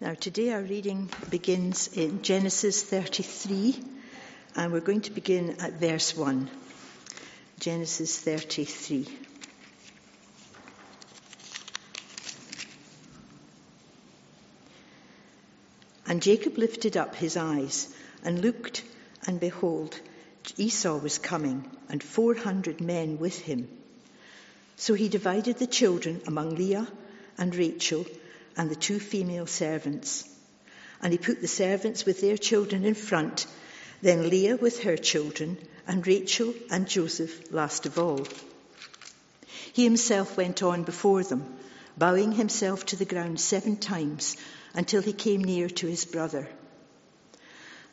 Now, today our reading begins in Genesis 33, and we're going to begin at verse 1. Genesis 33. And Jacob lifted up his eyes and looked, and behold, Esau was coming, and four hundred men with him. So he divided the children among Leah and Rachel and the two female servants. And he put the servants with their children in front, then Leah with her children, and Rachel and Joseph last of all. He himself went on before them, bowing himself to the ground seven times until he came near to his brother.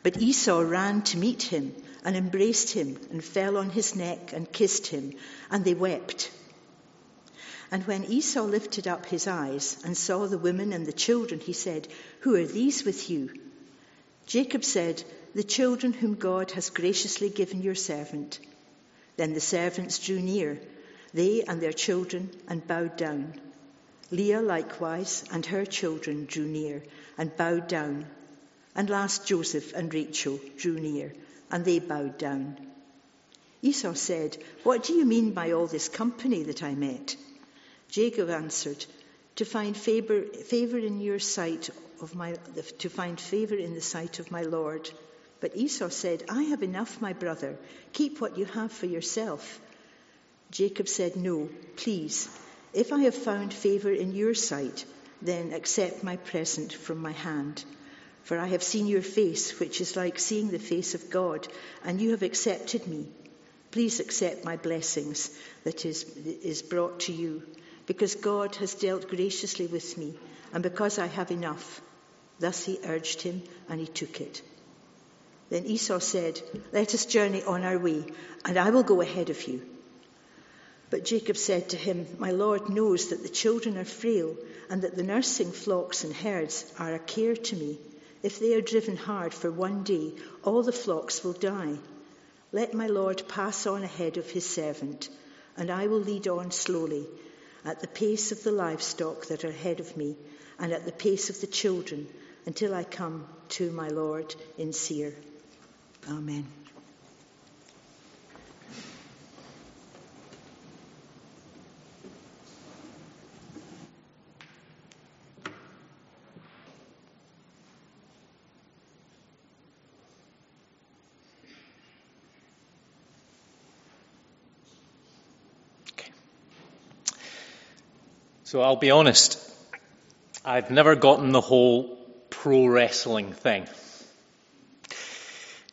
But Esau ran to meet him and embraced him and fell on his neck and kissed him, and they wept. And when Esau lifted up his eyes and saw the women and the children, he said, Who are these with you? Jacob said, The children whom God has graciously given your servant. Then the servants drew near, they and their children, and bowed down. Leah likewise and her children drew near and bowed down. And last Joseph and Rachel drew near, and they bowed down. Esau said, What do you mean by all this company that I met? Jacob answered, To find favor, favor in your sight of my, to find favor in the sight of my Lord. But Esau said, I have enough, my brother. Keep what you have for yourself. Jacob said, No, please. If I have found favor in your sight, then accept my present from my hand. For I have seen your face, which is like seeing the face of God, and you have accepted me. Please accept my blessings that is, is brought to you because God has dealt graciously with me, and because I have enough. Thus he urged him, and he took it. Then Esau said, Let us journey on our way, and I will go ahead of you. But Jacob said to him, My Lord knows that the children are frail, and that the nursing flocks and herds are a care to me. If they are driven hard for one day, all the flocks will die. Let my Lord pass on ahead of his servant, and I will lead on slowly at the pace of the livestock that are ahead of me, and at the pace of the children, until I come to my Lord in Seir. Amen. So I'll be honest, I've never gotten the whole pro wrestling thing.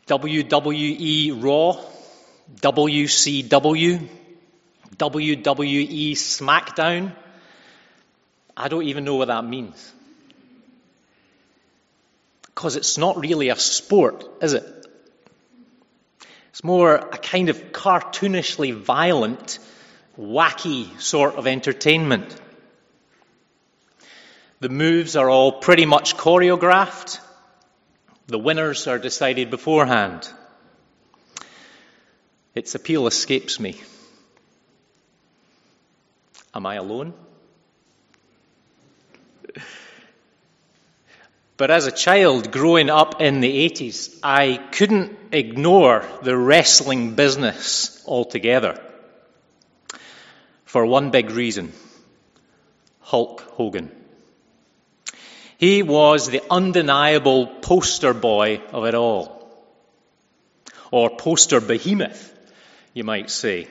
WWE Raw, WCW, WWE SmackDown. I don't even know what that means. Because it's not really a sport, is it? It's more a kind of cartoonishly violent, wacky sort of entertainment. The moves are all pretty much choreographed. The winners are decided beforehand. Its appeal escapes me. Am I alone? But as a child growing up in the 80s, I couldn't ignore the wrestling business altogether. For one big reason Hulk Hogan. He was the undeniable poster boy of it all. Or poster behemoth, you might say.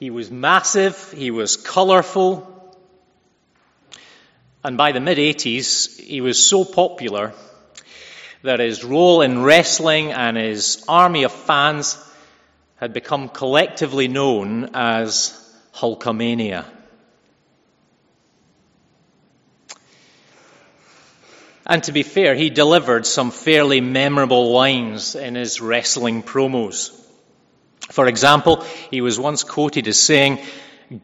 He was massive, he was colourful, and by the mid 80s, he was so popular that his role in wrestling and his army of fans had become collectively known as Hulkamania. And to be fair, he delivered some fairly memorable lines in his wrestling promos. For example, he was once quoted as saying,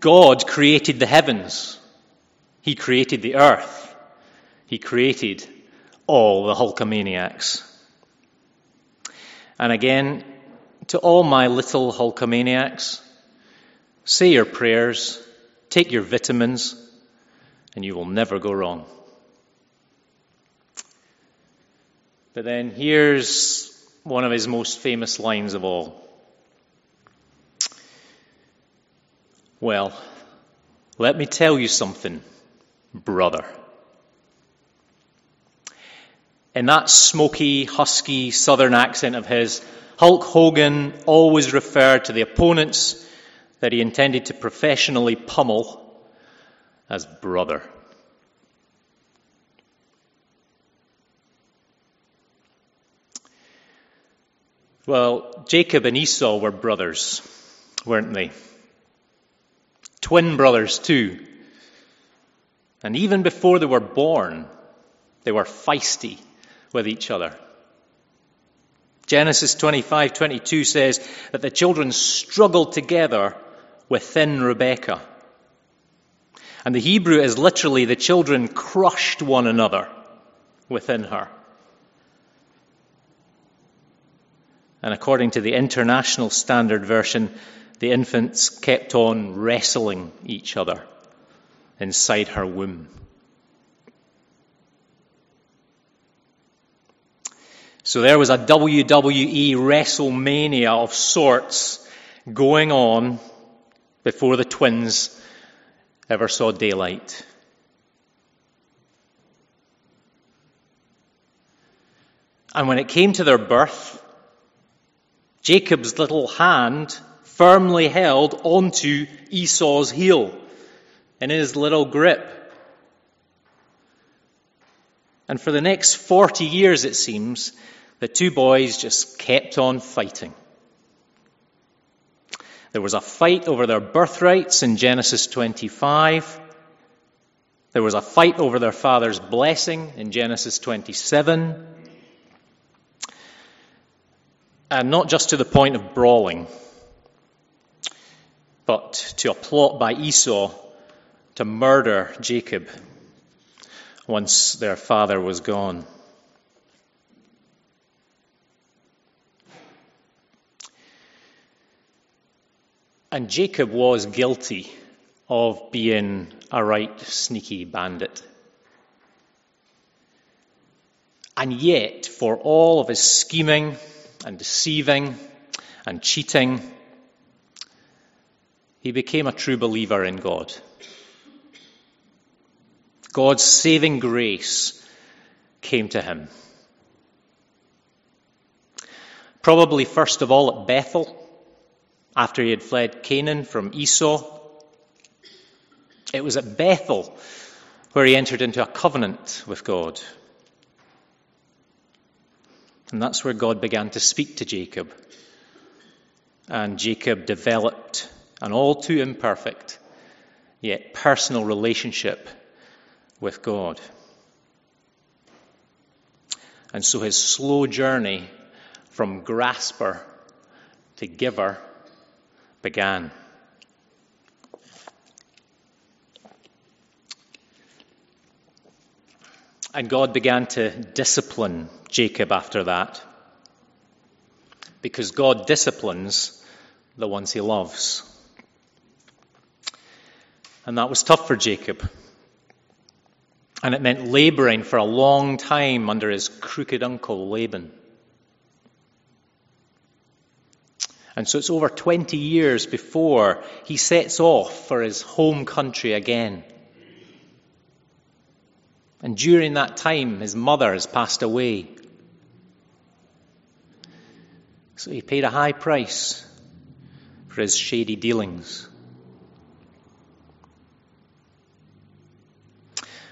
God created the heavens. He created the earth. He created all the Hulkamaniacs. And again, to all my little Hulkamaniacs, say your prayers, take your vitamins, and you will never go wrong. But then here's one of his most famous lines of all. Well, let me tell you something, brother. In that smoky, husky southern accent of his, Hulk Hogan always referred to the opponents that he intended to professionally pummel as brother. Well, Jacob and Esau were brothers, weren't they? Twin brothers, too. And even before they were born, they were feisty with each other. Genesis 25:22 says that the children struggled together within Rebekah. And the Hebrew is literally the children crushed one another within her. And according to the International Standard Version, the infants kept on wrestling each other inside her womb. So there was a WWE WrestleMania of sorts going on before the twins ever saw daylight. And when it came to their birth, Jacob's little hand firmly held onto Esau's heel in his little grip. And for the next 40 years, it seems, the two boys just kept on fighting. There was a fight over their birthrights in Genesis 25. There was a fight over their father's blessing in Genesis 27 and not just to the point of brawling, but to a plot by Esau to murder Jacob once their father was gone. And Jacob was guilty of being a right sneaky bandit. And yet, for all of his scheming, and deceiving and cheating, he became a true believer in God. God's saving grace came to him. Probably first of all at Bethel, after he had fled Canaan from Esau. It was at Bethel where he entered into a covenant with God. And that's where God began to speak to Jacob. And Jacob developed an all too imperfect, yet personal relationship with God. And so his slow journey from grasper to giver began. And God began to discipline Jacob after that. Because God disciplines the ones he loves. And that was tough for Jacob. And it meant laboring for a long time under his crooked uncle Laban. And so it's over 20 years before he sets off for his home country again. And during that time, his mother has passed away. So he paid a high price for his shady dealings.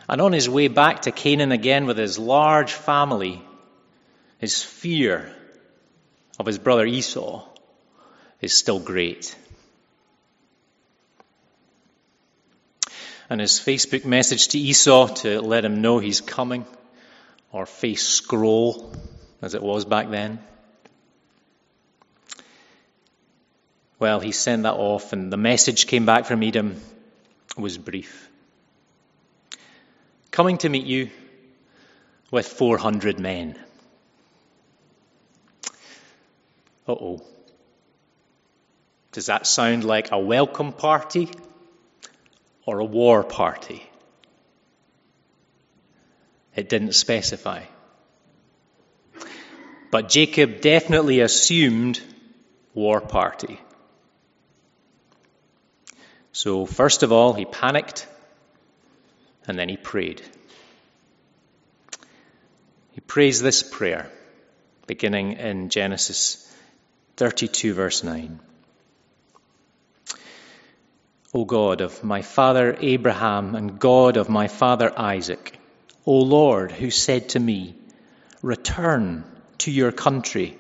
And on his way back to Canaan again with his large family, his fear of his brother Esau is still great. And his Facebook message to Esau to let him know he's coming, or face scroll as it was back then. Well, he sent that off, and the message came back from Edom was brief. Coming to meet you with 400 men. Uh oh. Does that sound like a welcome party or a war party? It didn't specify. But Jacob definitely assumed war party. So, first of all, he panicked and then he prayed. He prays this prayer beginning in Genesis 32, verse 9. O God of my father Abraham and God of my father Isaac, O Lord, who said to me, Return to your country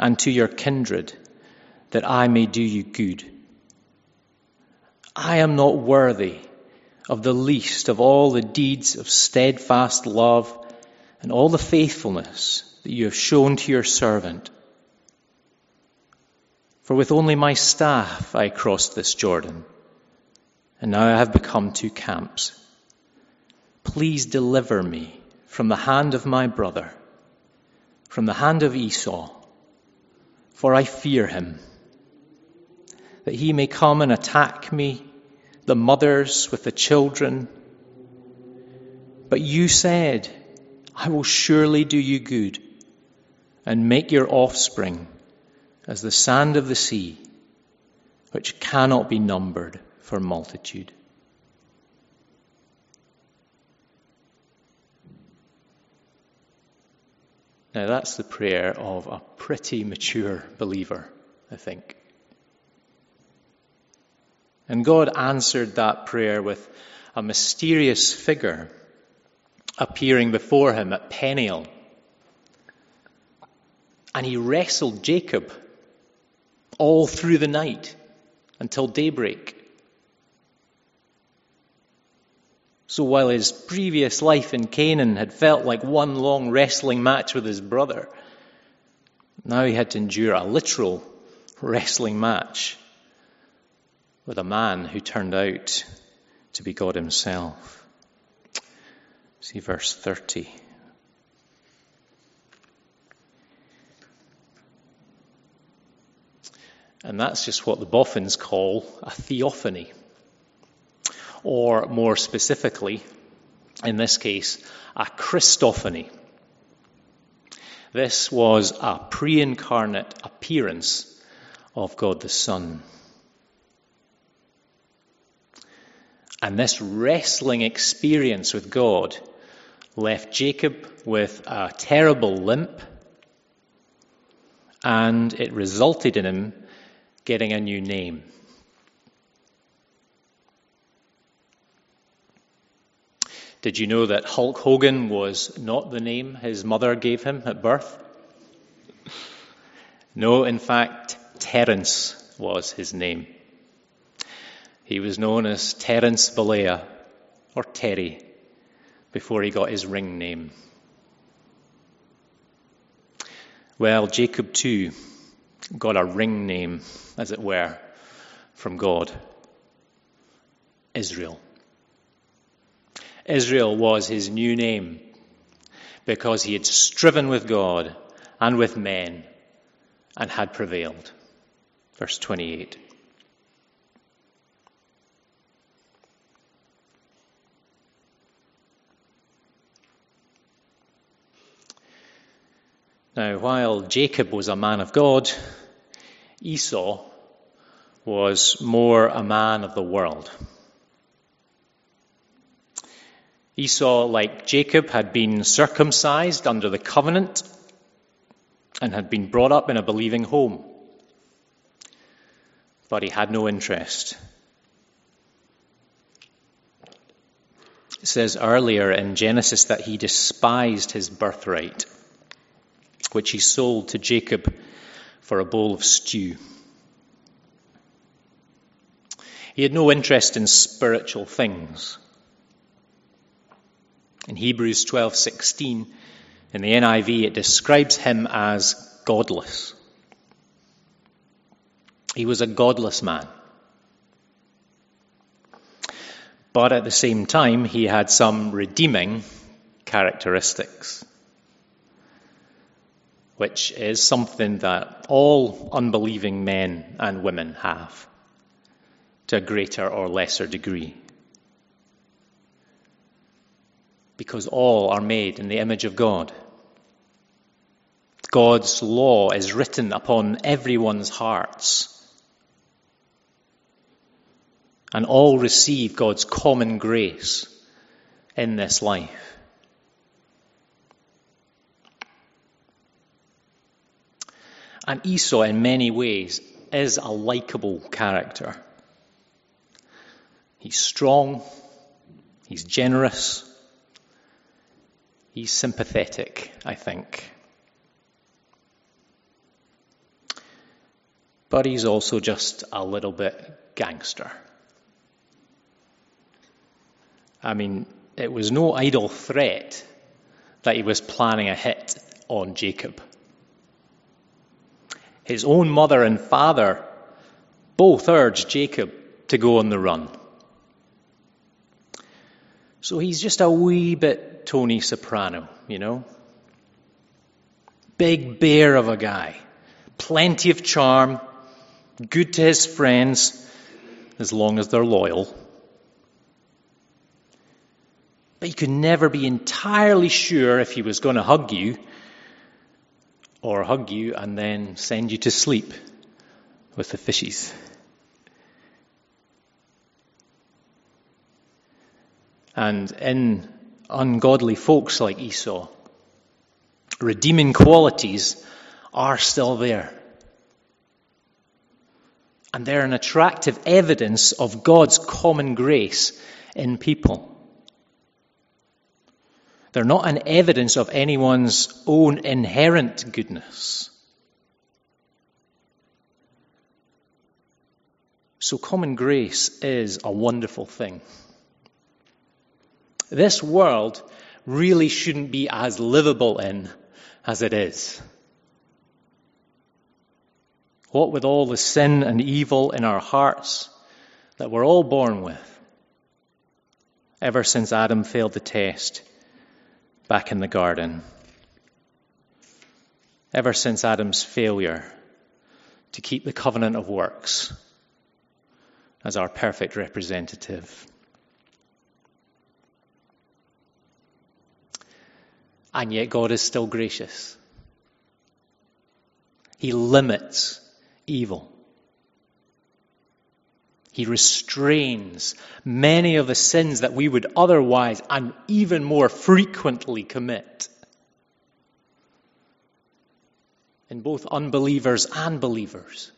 and to your kindred, that I may do you good. I am not worthy of the least of all the deeds of steadfast love and all the faithfulness that you have shown to your servant. For with only my staff I crossed this Jordan, and now I have become two camps. Please deliver me from the hand of my brother, from the hand of Esau, for I fear him, that he may come and attack me, the mothers with the children. But you said, I will surely do you good and make your offspring as the sand of the sea, which cannot be numbered for multitude. Now, that's the prayer of a pretty mature believer, I think. And God answered that prayer with a mysterious figure appearing before him at Peniel. And he wrestled Jacob all through the night until daybreak. So while his previous life in Canaan had felt like one long wrestling match with his brother, now he had to endure a literal wrestling match with a man who turned out to be God himself. See verse 30. And that's just what the boffins call a theophany. Or more specifically, in this case, a Christophany. This was a pre incarnate appearance of God the Son. And this wrestling experience with God left Jacob with a terrible limp, and it resulted in him getting a new name. Did you know that Hulk Hogan was not the name his mother gave him at birth? No, in fact, Terence was his name. He was known as Terence Bollea, or Terry, before he got his ring name. Well, Jacob too got a ring name, as it were, from God Israel. Israel was his new name because he had striven with God and with men and had prevailed. Verse 28. Now, while Jacob was a man of God, Esau was more a man of the world. Esau, like Jacob, had been circumcised under the covenant and had been brought up in a believing home. But he had no interest. It says earlier in Genesis that he despised his birthright which he sold to Jacob for a bowl of stew. He had no interest in spiritual things. In Hebrews 12:16 in the NIV it describes him as godless. He was a godless man. But at the same time he had some redeeming characteristics which is something that all unbelieving men and women have to a greater or lesser degree. Because all are made in the image of God. God's law is written upon everyone's hearts. And all receive God's common grace in this life. And Esau, in many ways, is a likable character. He's strong, he's generous, he's sympathetic, I think. But he's also just a little bit gangster. I mean, it was no idle threat that he was planning a hit on Jacob. His own mother and father both urged Jacob to go on the run. So he's just a wee bit Tony Soprano, you know? Big bear of a guy. Plenty of charm. Good to his friends, as long as they're loyal. But you could never be entirely sure if he was going to hug you or hug you and then send you to sleep with the fishes. And in ungodly folks like Esau, redeeming qualities are still there. And they're an attractive evidence of God's common grace in people. They're not an evidence of anyone's own inherent goodness. So, common grace is a wonderful thing. This world really shouldn't be as livable in as it is. What with all the sin and evil in our hearts that we're all born with, ever since Adam failed the test back in the garden, ever since Adam's failure to keep the covenant of works as our perfect representative. And yet God is still gracious. He limits evil. He restrains many of the sins that we would otherwise and even more frequently commit. In both unbelievers and believers.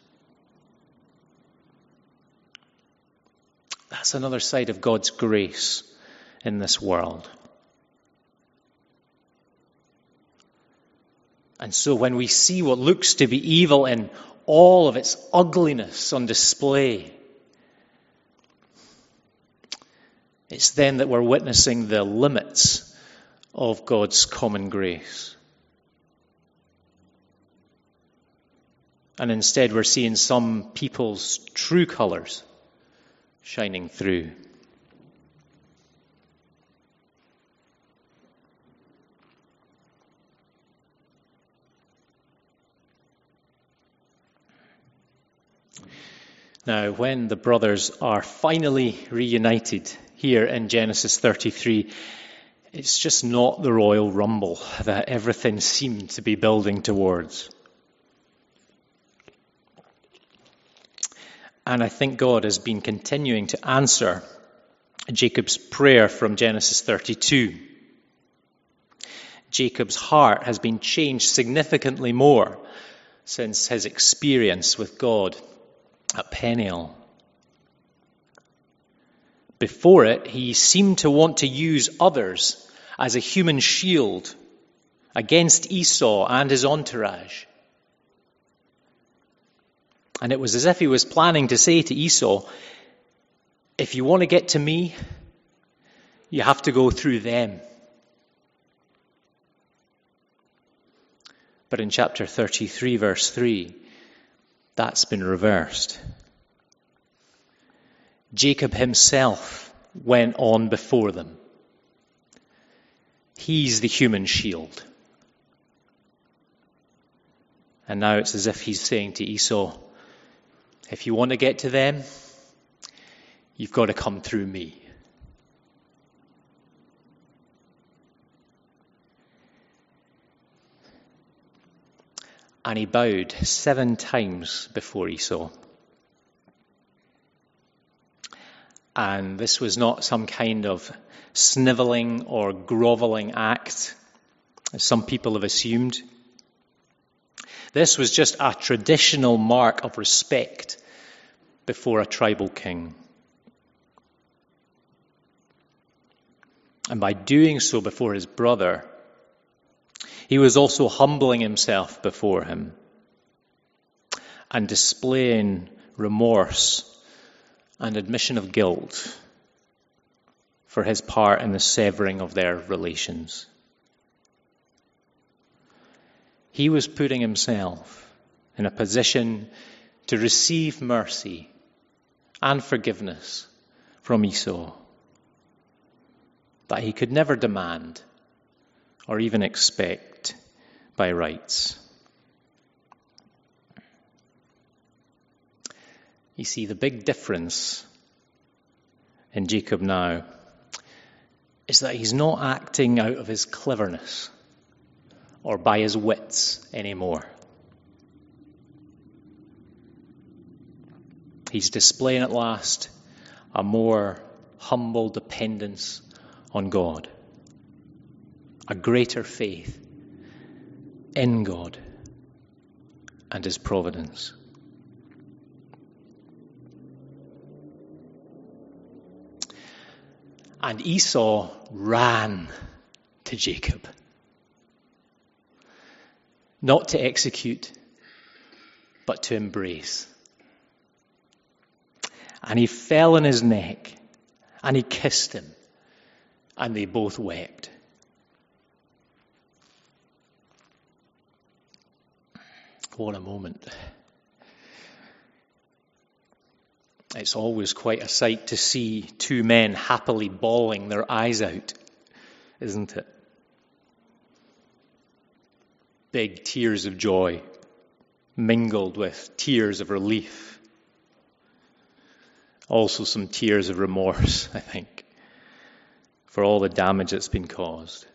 That's another side of God's grace in this world. And so when we see what looks to be evil in all of its ugliness on display, It's then that we're witnessing the limits of God's common grace. And instead, we're seeing some people's true colours shining through. Now, when the brothers are finally reunited here in Genesis 33, it's just not the royal rumble that everything seemed to be building towards. And I think God has been continuing to answer Jacob's prayer from Genesis 32. Jacob's heart has been changed significantly more since his experience with God at Peniel. Before it, he seemed to want to use others as a human shield against Esau and his entourage. And it was as if he was planning to say to Esau, if you want to get to me, you have to go through them. But in chapter 33, verse 3, that's been reversed. Jacob himself went on before them. He's the human shield. And now it's as if he's saying to Esau, if you want to get to them, you've got to come through me. and he bowed seven times before Esau. And this was not some kind of snivelling or groveling act, as some people have assumed. This was just a traditional mark of respect before a tribal king. And by doing so before his brother, he was also humbling himself before him and displaying remorse and admission of guilt for his part in the severing of their relations. He was putting himself in a position to receive mercy and forgiveness from Esau that he could never demand or even expect by rights. You see, the big difference in Jacob now is that he's not acting out of his cleverness or by his wits anymore. He's displaying at last a more humble dependence on God, a greater faith in God and His providence. And Esau ran to Jacob. Not to execute, but to embrace. And he fell on his neck and he kissed him, and they both wept. What a moment. It's always quite a sight to see two men happily bawling their eyes out, isn't it? Big tears of joy mingled with tears of relief. Also, some tears of remorse, I think, for all the damage that's been caused.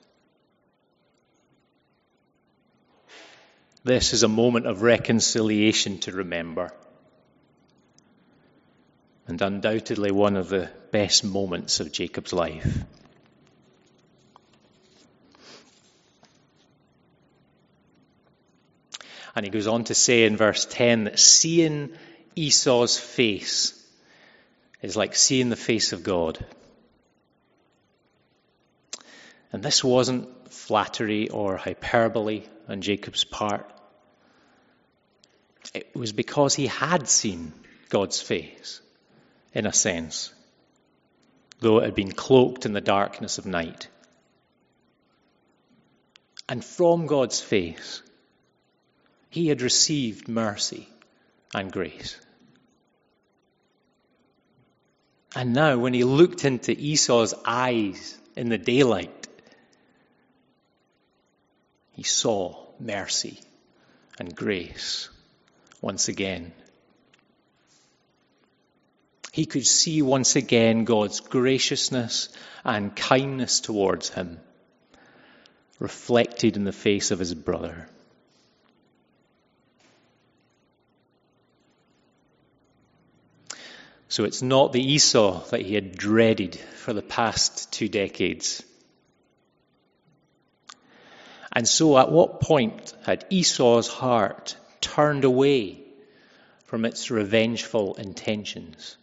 This is a moment of reconciliation to remember and undoubtedly one of the best moments of Jacob's life. And he goes on to say in verse 10 that seeing Esau's face is like seeing the face of God. And this wasn't flattery or hyperbole on Jacob's part. It was because he had seen God's face in a sense, though it had been cloaked in the darkness of night. And from God's face, he had received mercy and grace. And now, when he looked into Esau's eyes in the daylight, he saw mercy and grace once again he could see once again God's graciousness and kindness towards him reflected in the face of his brother. So it's not the Esau that he had dreaded for the past two decades. And so, at what point had Esau's heart turned away from its revengeful intentions?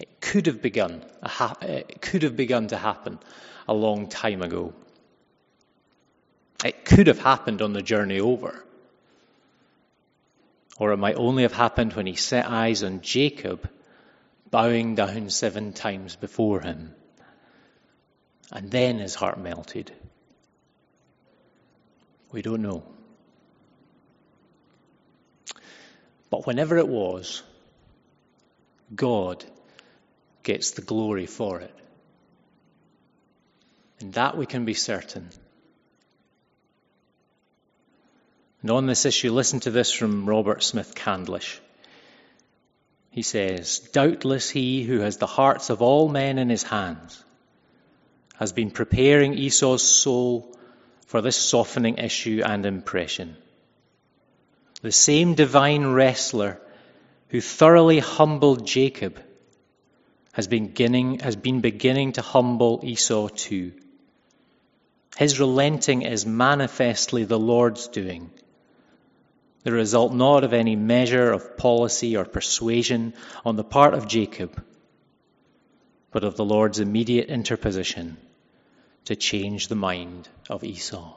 It could have begun, it could have begun to happen a long time ago. It could have happened on the journey over. Or it might only have happened when he set eyes on Jacob bowing down seven times before him. And then his heart melted. We don't know. But whenever it was, God gets the glory for it. And that we can be certain. And on this issue, listen to this from Robert Smith Candlish. He says, Doubtless he who has the hearts of all men in his hands has been preparing Esau's soul for this softening issue and impression. The same divine wrestler who thoroughly humbled Jacob has been beginning, has been beginning to humble Esau too. His relenting is manifestly the Lord's doing, the result not of any measure of policy or persuasion on the part of Jacob, but of the Lord's immediate interposition to change the mind of Esau.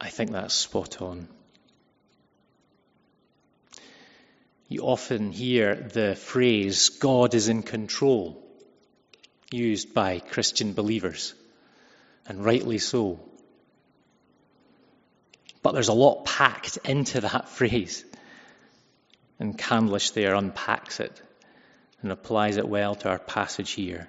I think that's spot on. You often hear the phrase, God is in control, used by Christian believers, and rightly so. But there's a lot packed into that phrase. And Candlish there unpacks it and applies it well to our passage here.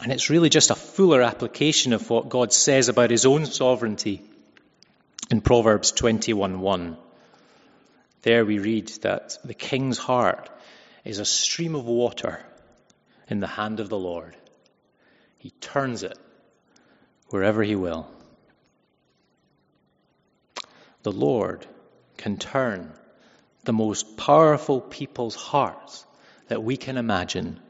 And it's really just a fuller application of what God says about his own sovereignty in Proverbs 21:1. There we read that the king's heart is a stream of water in the hand of the Lord. He turns it wherever he will. The Lord can turn the most powerful people's hearts that we can imagine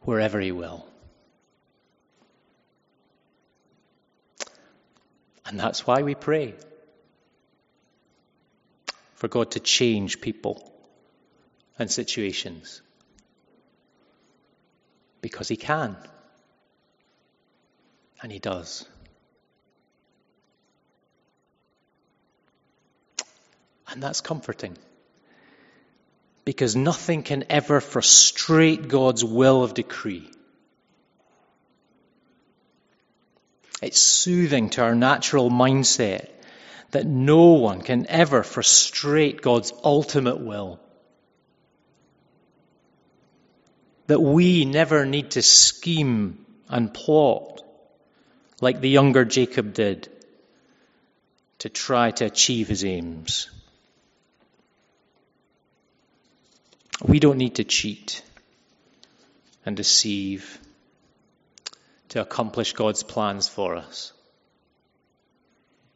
wherever He will. And that's why we pray for God to change people and situations. Because He can. And He does. And that's comforting. Because nothing can ever frustrate God's will of decree. It's soothing to our natural mindset that no one can ever frustrate God's ultimate will. That we never need to scheme and plot like the younger Jacob did to try to achieve his aims. We don't need to cheat and deceive to accomplish God's plans for us,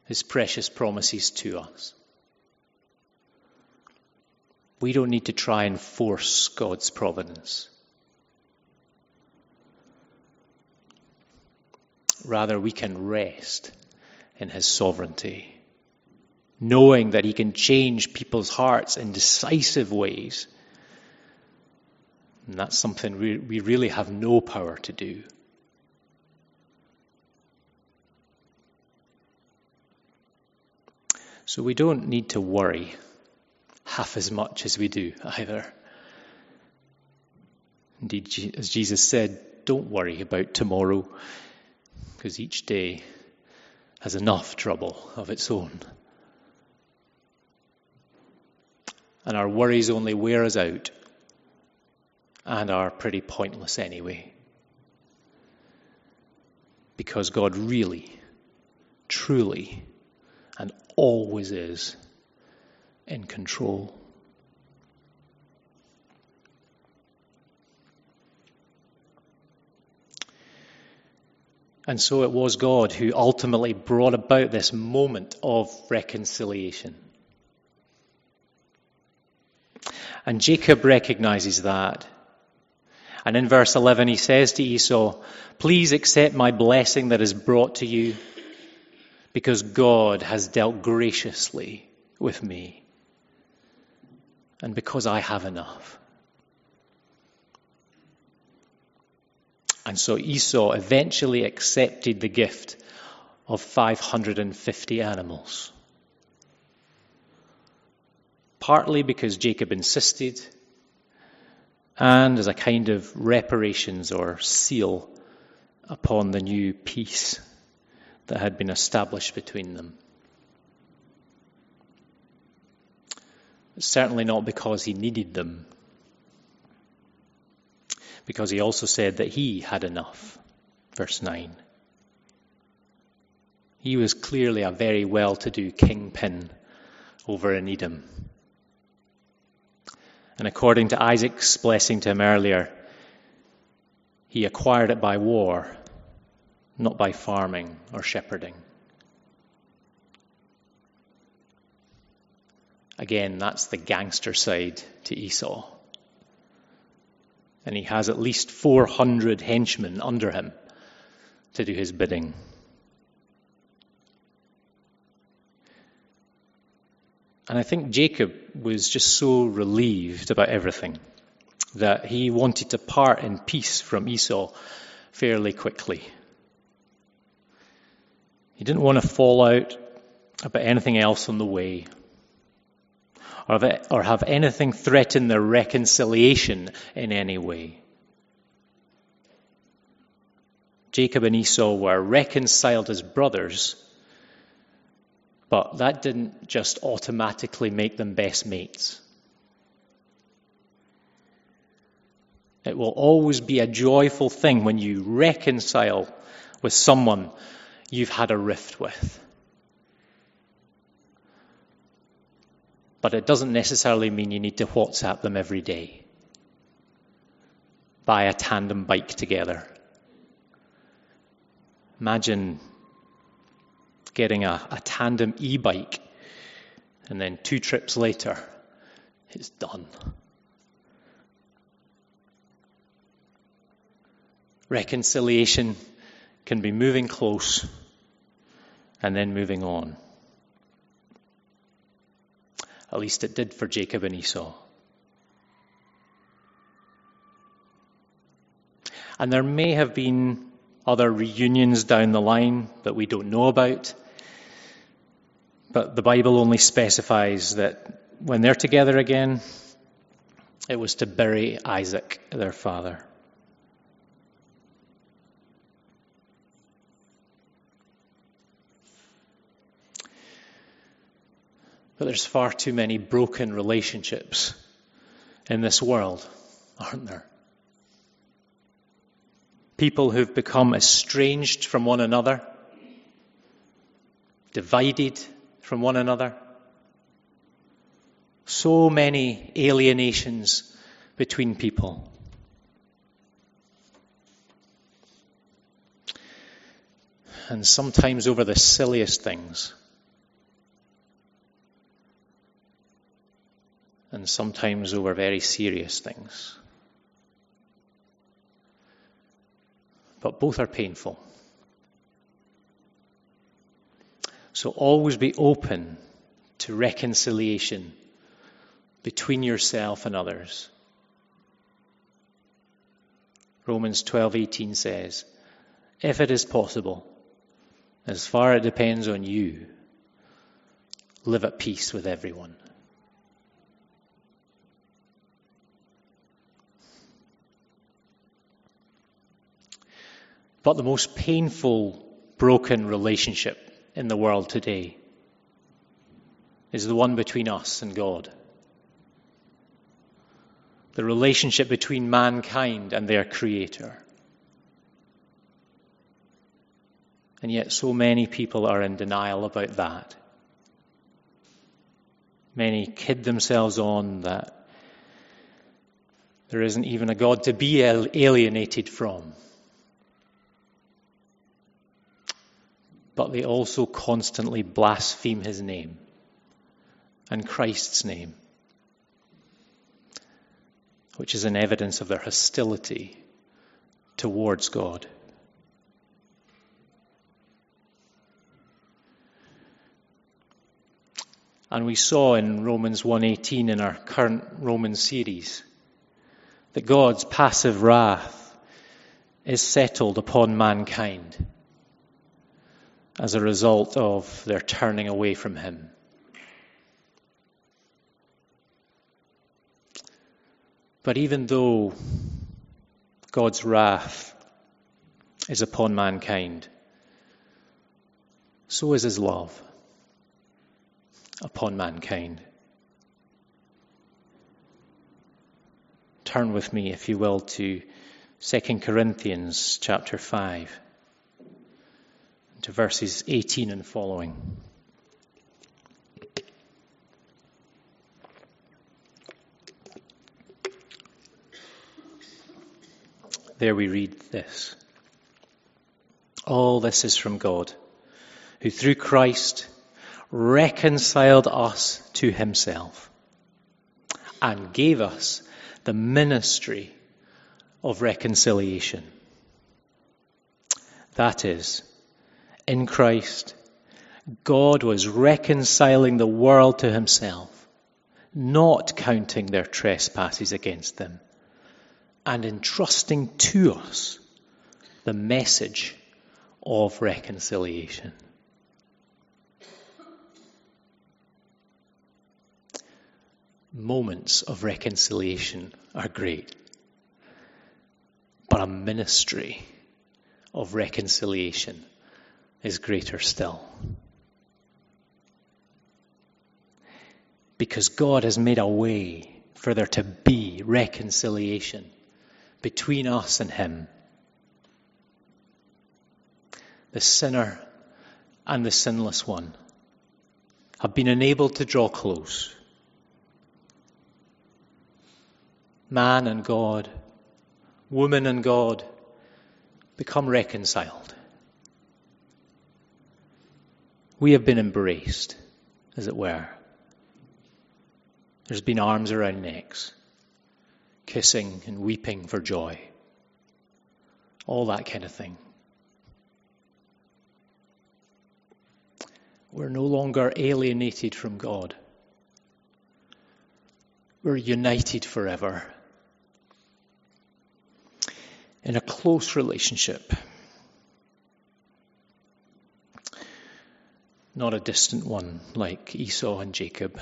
His precious promises to us. We don't need to try and force God's providence. Rather, we can rest in His sovereignty, knowing that He can change people's hearts in decisive ways and that's something we, we really have no power to do. So we don't need to worry half as much as we do either. Indeed, as Jesus said, don't worry about tomorrow, because each day has enough trouble of its own. And our worries only wear us out and are pretty pointless anyway. Because God really, truly, always is in control. And so it was God who ultimately brought about this moment of reconciliation. And Jacob recognizes that. And in verse 11, he says to Esau, Please accept my blessing that is brought to you, because God has dealt graciously with me, and because I have enough. And so Esau eventually accepted the gift of 550 animals. Partly because Jacob insisted, and as a kind of reparations or seal upon the new peace that had been established between them. Certainly not because he needed them, because he also said that he had enough. Verse 9. He was clearly a very well to do kingpin over in Edom. And according to Isaac's blessing to him earlier, he acquired it by war, not by farming or shepherding. Again, that's the gangster side to Esau. And he has at least 400 henchmen under him to do his bidding. And I think Jacob was just so relieved about everything that he wanted to part in peace from Esau fairly quickly. He didn't want to fall out about anything else on the way or have anything threaten their reconciliation in any way. Jacob and Esau were reconciled as brothers, but that didn't just automatically make them best mates. It will always be a joyful thing when you reconcile with someone you've had a rift with. But it doesn't necessarily mean you need to WhatsApp them every day. Buy a tandem bike together. Imagine getting a, a tandem e bike and then two trips later, it's done. Reconciliation can be moving close and then moving on. At least it did for Jacob and Esau. And there may have been other reunions down the line that we don't know about. But the Bible only specifies that when they're together again, it was to bury Isaac, their father. But there's far too many broken relationships in this world, aren't there? People who've become estranged from one another, divided from one another. So many alienations between people. And sometimes over the silliest things. And sometimes over very serious things. But both are painful. So always be open to reconciliation between yourself and others. Romans 12:18 says, "If it is possible, as far as it depends on you, live at peace with everyone." But the most painful broken relationship in the world today is the one between us and God. The relationship between mankind and their Creator. And yet, so many people are in denial about that. Many kid themselves on that there isn't even a God to be alienated from. But they also constantly blaspheme his name and Christ's name, which is an evidence of their hostility towards God. And we saw in Romans 1:18 in our current Roman series that God's passive wrath is settled upon mankind as a result of their turning away from Him. But even though God's wrath is upon mankind, so is His love upon mankind. Turn with me, if you will, to 2 Corinthians chapter 5 to verses 18 and following. There we read this. All this is from God, who through Christ reconciled us to himself and gave us the ministry of reconciliation. That is, in Christ, God was reconciling the world to himself, not counting their trespasses against them, and entrusting to us the message of reconciliation. Moments of reconciliation are great, but a ministry of reconciliation is greater still. Because God has made a way for there to be reconciliation between us and Him. The sinner and the sinless one have been enabled to draw close. Man and God, woman and God become reconciled. We have been embraced, as it were. There's been arms around necks, kissing and weeping for joy, all that kind of thing. We're no longer alienated from God. We're united forever in a close relationship, not a distant one like Esau and Jacob.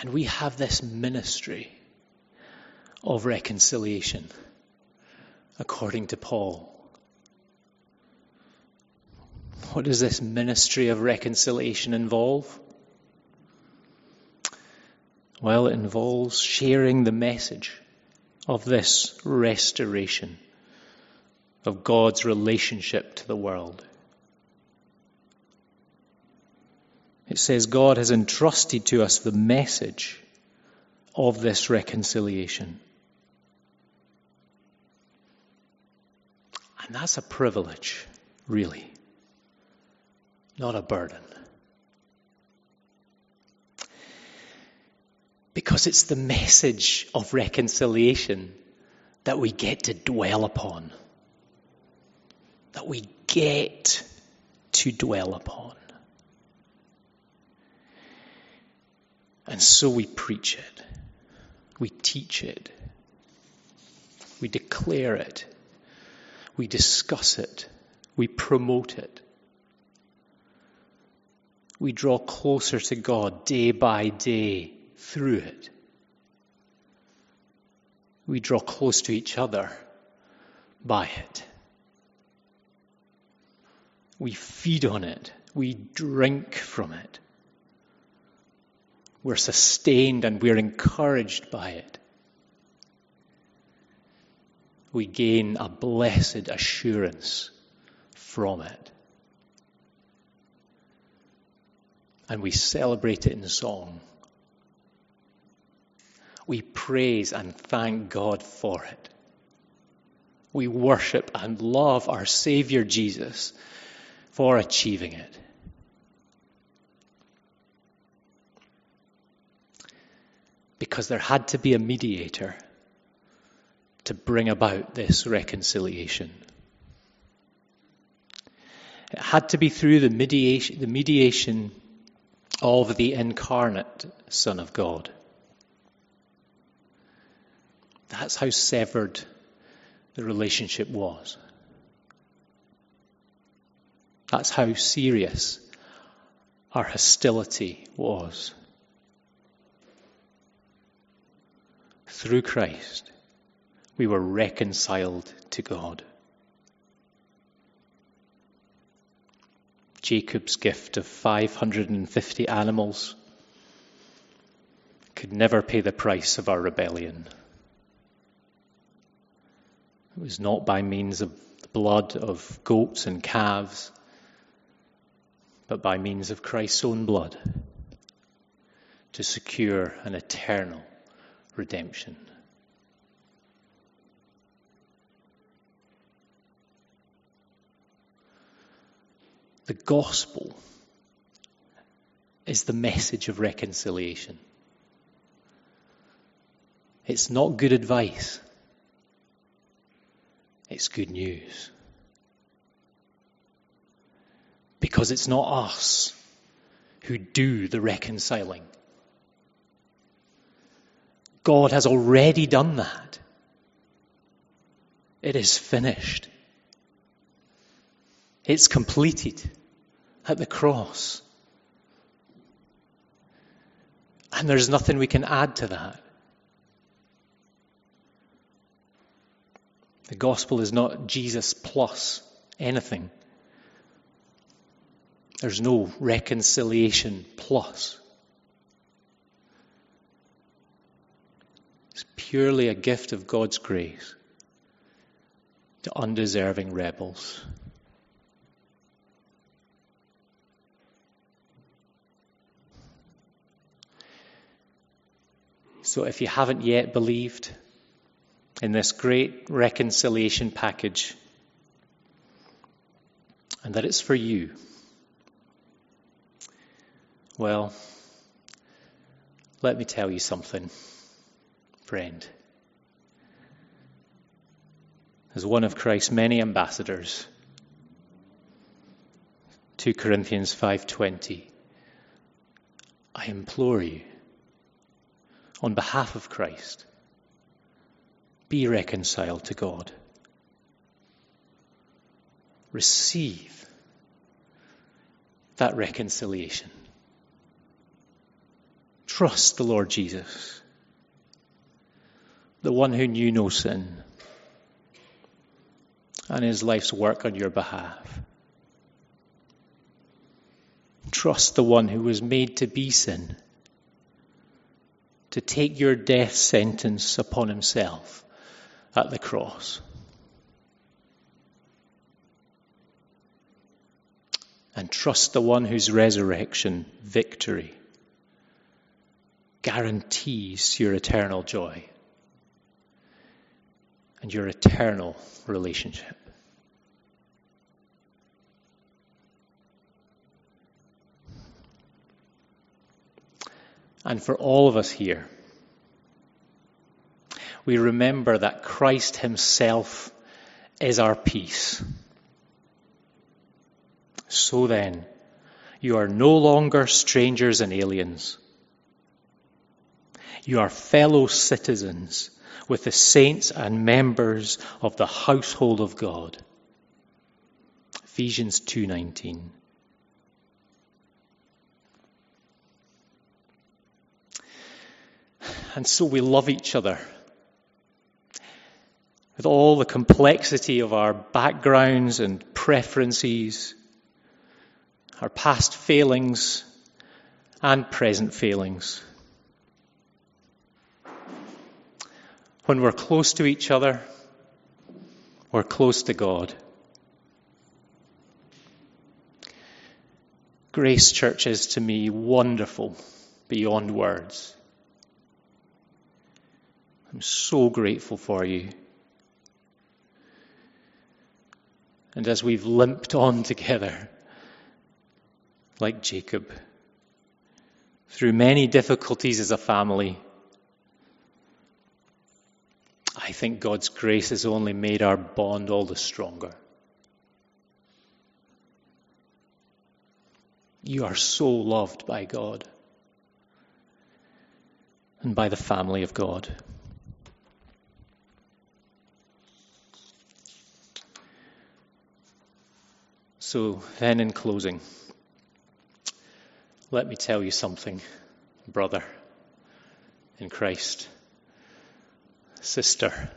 And we have this ministry of reconciliation, according to Paul. What does this ministry of reconciliation involve? Well, it involves sharing the message of this restoration of God's relationship to the world. It says God has entrusted to us the message of this reconciliation. And that's a privilege, really, not a burden. Because it's the message of reconciliation that we get to dwell upon, that we get to dwell upon. And so we preach it, we teach it, we declare it, we discuss it, we promote it. We draw closer to God day by day through it. We draw close to each other by it. We feed on it. We drink from it. We're sustained and we're encouraged by it. We gain a blessed assurance from it. And we celebrate it in song we praise and thank God for it. We worship and love our Savior Jesus for achieving it. Because there had to be a mediator to bring about this reconciliation. It had to be through the mediation, the mediation of the incarnate Son of God. That's how severed the relationship was. That's how serious our hostility was. Through Christ, we were reconciled to God. Jacob's gift of 550 animals could never pay the price of our rebellion. It was not by means of the blood of goats and calves, but by means of Christ's own blood, to secure an eternal redemption. The gospel is the message of reconciliation. It's not good advice. It's good news. Because it's not us who do the reconciling. God has already done that. It is finished. It's completed at the cross. And there's nothing we can add to that. The gospel is not Jesus plus anything. There's no reconciliation plus. It's purely a gift of God's grace to undeserving rebels. So if you haven't yet believed in this great reconciliation package, and that it's for you, well, let me tell you something, friend. As one of Christ's many ambassadors, 2 Corinthians 5:20 I implore you on behalf of Christ be reconciled to God. Receive that reconciliation. Trust the Lord Jesus, the one who knew no sin, and his life's work on your behalf. Trust the one who was made to be sin, to take your death sentence upon himself at the cross. And trust the one whose resurrection victory guarantees your eternal joy and your eternal relationship. And for all of us here, we remember that Christ Himself is our peace. So then, you are no longer strangers and aliens you are fellow citizens with the saints and members of the household of God. Ephesians 2:19. And so we love each other with all the complexity of our backgrounds and preferences, our past failings and present failings. When we're close to each other, we're close to God. Grace Church is to me wonderful beyond words. I'm so grateful for you. And as we've limped on together, like Jacob, through many difficulties as a family, I think God's grace has only made our bond all the stronger. You are so loved by God and by the family of God. So, then in closing, let me tell you something, brother in Christ sister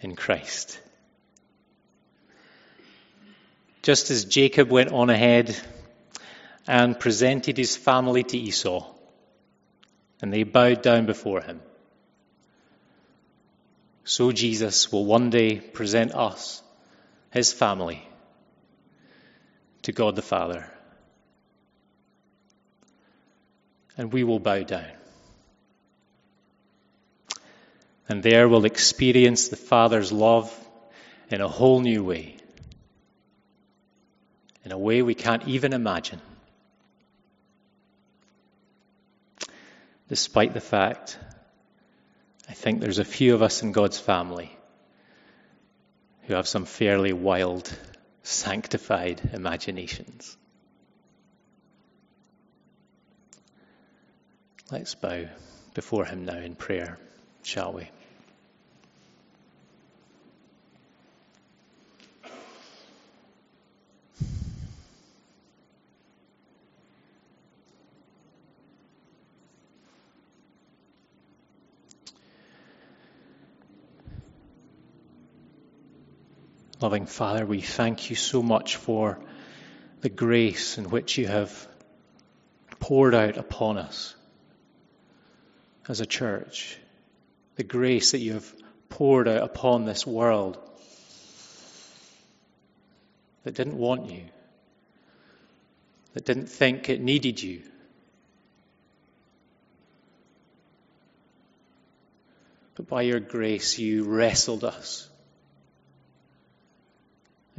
in Christ. Just as Jacob went on ahead and presented his family to Esau, and they bowed down before him, so Jesus will one day present us, his family, to God the Father. and we will bow down. And there we'll experience the Father's love in a whole new way, in a way we can't even imagine. Despite the fact, I think there's a few of us in God's family who have some fairly wild, sanctified imaginations. Let's bow before Him now in prayer, shall we? Loving Father, we thank you so much for the grace in which you have poured out upon us as a church, the grace that you have poured out upon this world that didn't want you, that didn't think it needed you. But by your grace, you wrestled us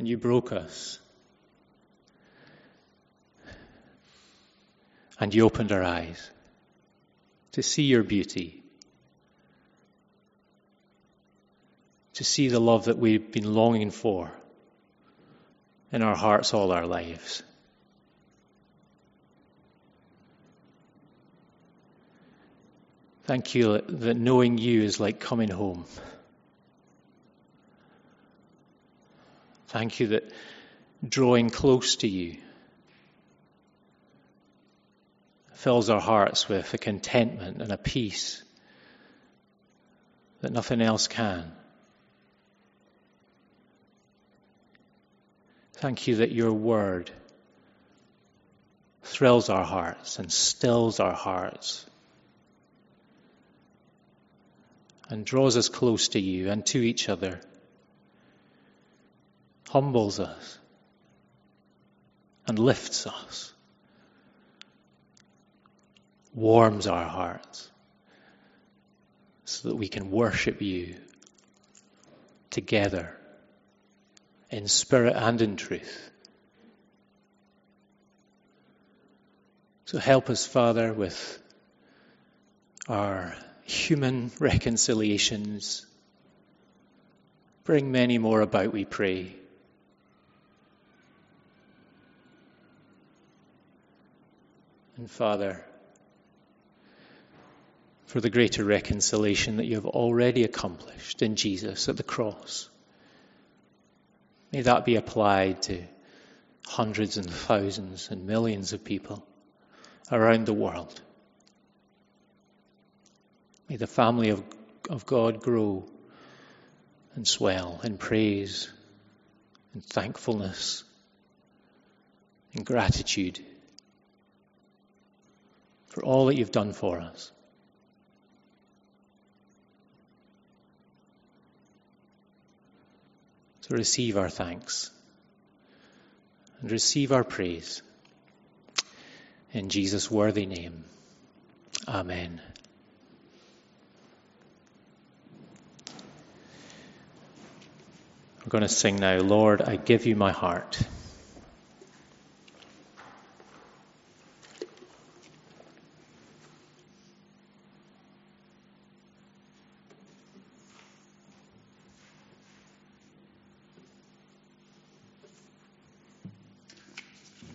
and you broke us. And you opened our eyes to see your beauty, to see the love that we've been longing for in our hearts all our lives. Thank you that knowing you is like coming home. Thank you that drawing close to you fills our hearts with a contentment and a peace that nothing else can. Thank you that your word thrills our hearts and stills our hearts and draws us close to you and to each other humbles us and lifts us, warms our hearts so that we can worship you together in spirit and in truth. So help us, Father, with our human reconciliations. Bring many more about, we pray. And Father, for the greater reconciliation that you have already accomplished in Jesus at the cross. May that be applied to hundreds and thousands and millions of people around the world. May the family of, of God grow and swell in praise and thankfulness and gratitude for all that you've done for us. So receive our thanks and receive our praise. In Jesus' worthy name. Amen. We're going to sing now, Lord, I give you my heart.